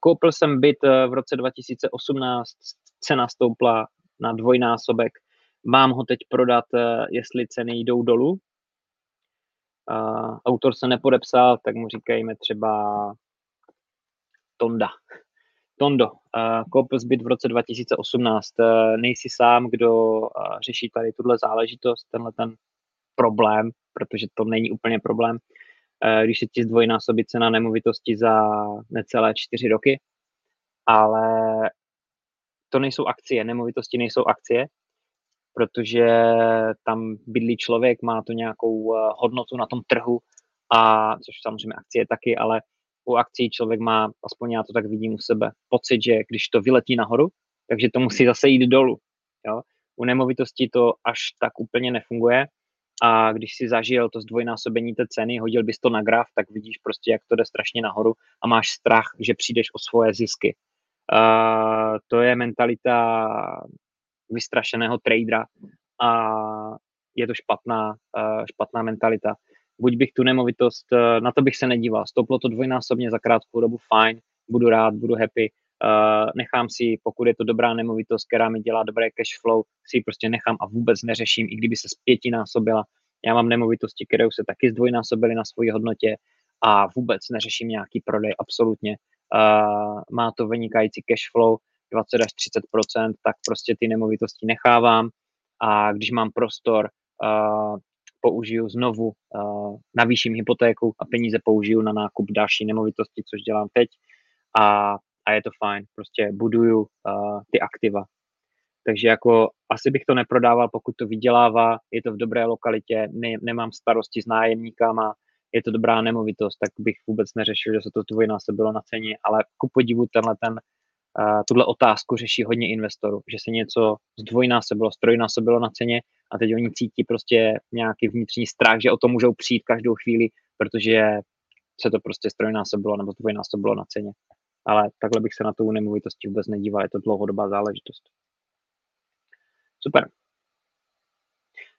Koupil jsem byt v roce 2018, cena stoupla na dvojnásobek. Mám ho teď prodat, jestli ceny jdou dolů. Autor se nepodepsal, tak mu říkejme třeba Tonda. Tondo, uh, koupil zbyt v roce 2018. Uh, nejsi sám, kdo řeší tady tuhle záležitost, tenhle ten problém, protože to není úplně problém. Uh, když se ti zdvojnásobí cena nemovitosti za necelé čtyři roky, ale to nejsou akcie, nemovitosti nejsou akcie, protože tam bydlí člověk, má to nějakou hodnotu na tom trhu, a což samozřejmě akcie taky, ale u akcí člověk má, aspoň já to tak vidím u sebe, pocit, že když to vyletí nahoru, takže to musí zase jít dolů. Jo? U nemovitostí to až tak úplně nefunguje a když si zažil to zdvojnásobení té ceny, hodil bys to na graf, tak vidíš prostě, jak to jde strašně nahoru a máš strach, že přijdeš o svoje zisky. Uh, to je mentalita vystrašeného tradera a je to špatná, uh, špatná mentalita. Buď bych tu nemovitost, eh, na to bych se nedíval, stouplo to dvojnásobně za krátkou dobu, fajn, budu rád, budu happy, uh, nechám si, pokud je to dobrá nemovitost, která mi dělá dobré cash flow, si ji prostě nechám a vůbec neřeším, i kdyby se zpětinásobila. Já mám nemovitosti, které už se taky zdvojnásobily na svoji hodnotě a vůbec neřeším nějaký prodej, absolutně. Uh, má to vynikající cash flow, 20 až 30 tak prostě ty nemovitosti nechávám a když mám prostor, uh, použiju znovu, uh, navýším hypotéku a peníze použiju na nákup další nemovitosti, což dělám teď a, a je to fajn, prostě buduju uh, ty aktiva. Takže jako asi bych to neprodával, pokud to vydělává, je to v dobré lokalitě, ne, nemám starosti s nájemníkama, je to dobrá nemovitost, tak bych vůbec neřešil, že se to dvojnásobilo na ceně, ale ku podivu tenhle ten tuhle otázku řeší hodně investorů, že se něco zdvojnásobilo, strojnásobilo na ceně a teď oni cítí prostě nějaký vnitřní strach, že o to můžou přijít každou chvíli, protože se to prostě strojnásobilo nebo zdvojnásobilo na ceně. Ale takhle bych se na tu nemovitosti vůbec nedíval, je to dlouhodobá záležitost. Super.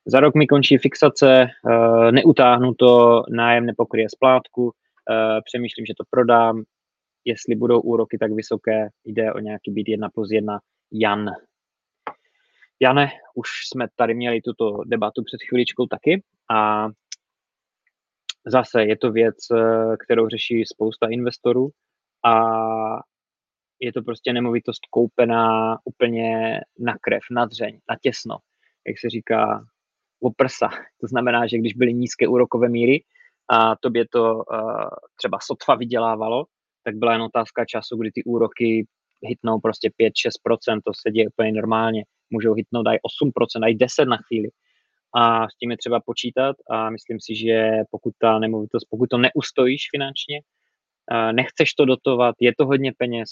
Za rok mi končí fixace, eh, neutáhnu to, nájem nepokryje splátku, eh, přemýšlím, že to prodám, jestli budou úroky tak vysoké, jde o nějaký být 1 plus 1 Jan. Jane, už jsme tady měli tuto debatu před chviličkou taky a zase je to věc, kterou řeší spousta investorů a je to prostě nemovitost koupená úplně na krev, na dřeň, na těsno, jak se říká, o prsa. To znamená, že když byly nízké úrokové míry a tobě to uh, třeba sotva vydělávalo, tak byla jen otázka času, kdy ty úroky hitnou prostě 5-6%, to se děje úplně normálně. Můžou hitnout aj 8%, aj 10 na chvíli. A s tím je třeba počítat a myslím si, že pokud ta nemovitost, pokud to neustojíš finančně, nechceš to dotovat, je to hodně peněz,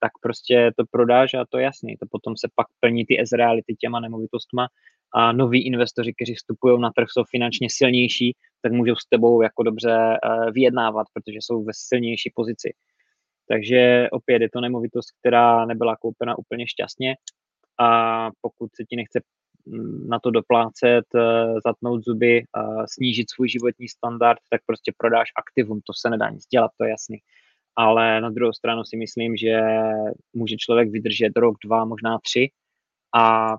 tak prostě to prodáš a to je jasný. To potom se pak plní ty S-reality těma nemovitostma a noví investoři, kteří vstupují na trh, jsou finančně silnější, tak můžou s tebou jako dobře uh, vyjednávat, protože jsou ve silnější pozici. Takže opět je to nemovitost, která nebyla koupena úplně šťastně a pokud se ti nechce na to doplácet, uh, zatnout zuby, snížit svůj životní standard, tak prostě prodáš aktivum, to se nedá nic dělat, to je jasný. Ale na druhou stranu si myslím, že může člověk vydržet rok, dva, možná tři a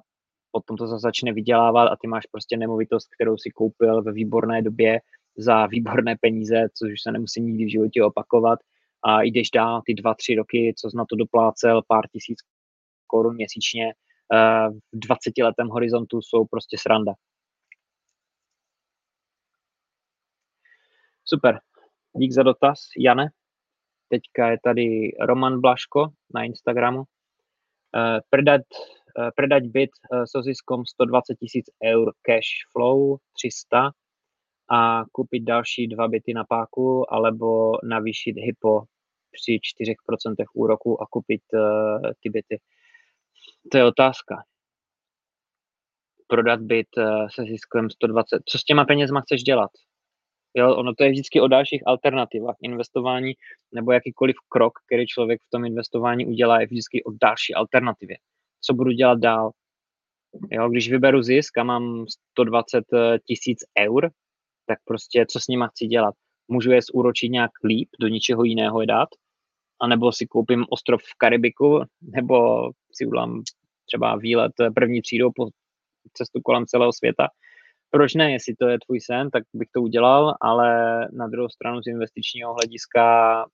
potom to zase začne vydělávat a ty máš prostě nemovitost, kterou si koupil ve výborné době za výborné peníze, což už se nemusí nikdy v životě opakovat a jdeš dál ty dva, tři roky, co jsi na to doplácel, pár tisíc korun měsíčně, eh, v 20 letém horizontu jsou prostě sranda. Super. Dík za dotaz, Jane. Teďka je tady Roman Blaško na Instagramu. Uh, predat Eh, predať byt eh, so ziskom 120 tisíc eur cash flow 300 a koupit další dva byty na páku alebo navýšit hypo při 4% úroku a koupit ty byty. To je otázka. Prodat byt uh, se ziskem 120. Co s těma penězma chceš dělat? Jo, ono to je vždycky o dalších alternativách. Investování nebo jakýkoliv krok, který člověk v tom investování udělá, je vždycky o další alternativě co budu dělat dál. Jo, když vyberu zisk a mám 120 eh, tisíc eur, tak prostě co s nima chci dělat? Můžu je zúročit nějak líp, do ničeho jiného je dát, anebo si koupím ostrov v Karibiku, nebo si udělám třeba výlet první třídou po cestu kolem celého světa. Proč ne, jestli to je tvůj sen, tak bych to udělal, ale na druhou stranu z investičního hlediska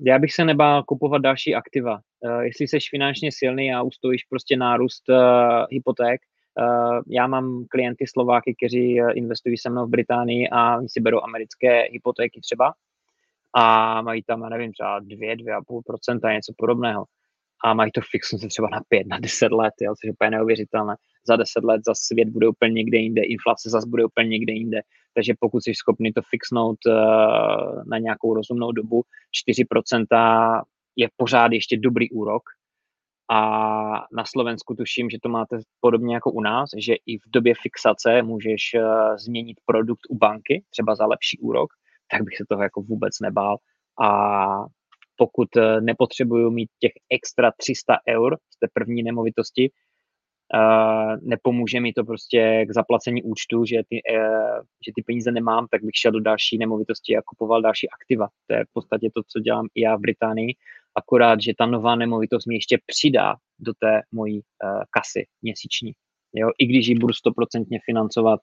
já bych se nebál kupovat další aktiva. Uh, jestli jsi finančně silný a ustojíš prostě nárůst uh, hypoték, já mám klienty Slováky, kteří investují se mnou v Británii a oni si berou americké hypotéky třeba a mají tam, nevím, třeba 2, 2,5% něco podobného a mají to fixnout třeba na 5, na 10 let, jo, což je úplně neuvěřitelné. Za 10 let za svět bude úplně někde jinde, inflace zase bude úplně někde jinde. Takže pokud jsi schopný to fixnout uh, na nějakou rozumnou dobu, 4% je pořád ještě dobrý úrok. A na Slovensku tuším, že to máte podobně jako u nás, že i v době fixace můžeš uh, změnit produkt u banky, třeba za lepší úrok, tak bych se toho jako vůbec nebál. A pokud eh, nepotřebuju mít těch extra 300 eur z té první nemovitosti, uh, nepomůže mi to prostě k zaplacení účtu, že ty, uh, že ty peníze nemám, tak bych šel do další nemovitosti a kupoval další aktiva. To je v podstatě to, co dělám i já v Británii, akorát, že ta nová nemovitost mi ještě přidá do té mojí kasy měsíční. Jo? I když ji budu stoprocentně financovat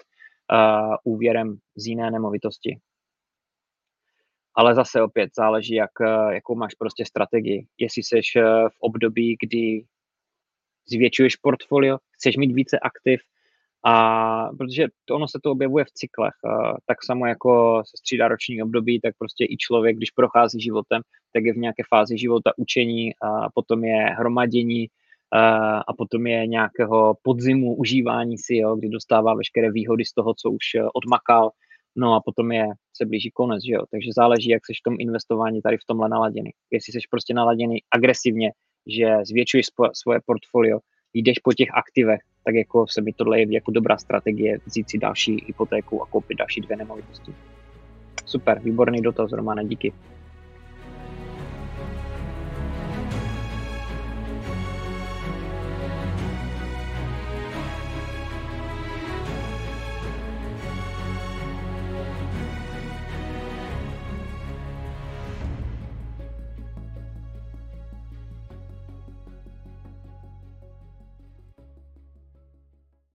úvěrem z jiné nemovitosti ale zase opět záleží, jak, eh, jakou máš prostě strategii. Jestli jsi eh, v období, kdy zvětšuješ portfolio, chceš mít více aktiv, a protože to, ono se to objevuje v cyklech, eh, tak samo jako se střídá roční období, tak prostě i člověk, když prochází životem, tak je v nějaké fázi života učení, a potom je hromadění, a, a potom je nějakého podzimu užívání si, jo, kdy dostává veškeré výhody z toho, co už odmakal, No a potom je, se blíží konec, že jo. Takže záleží, jak jsi v tom investování tady v tomhle naladěný. Jestli jsi prostě naladěný agresivně, že zvětšuješ svoje portfolio, jdeš po těch aktivech, tak jako se mi tohle je jako dobrá strategie vzít si další hypotéku a koupit další dvě nemovitosti. Super, výborný dotaz, Romane, díky.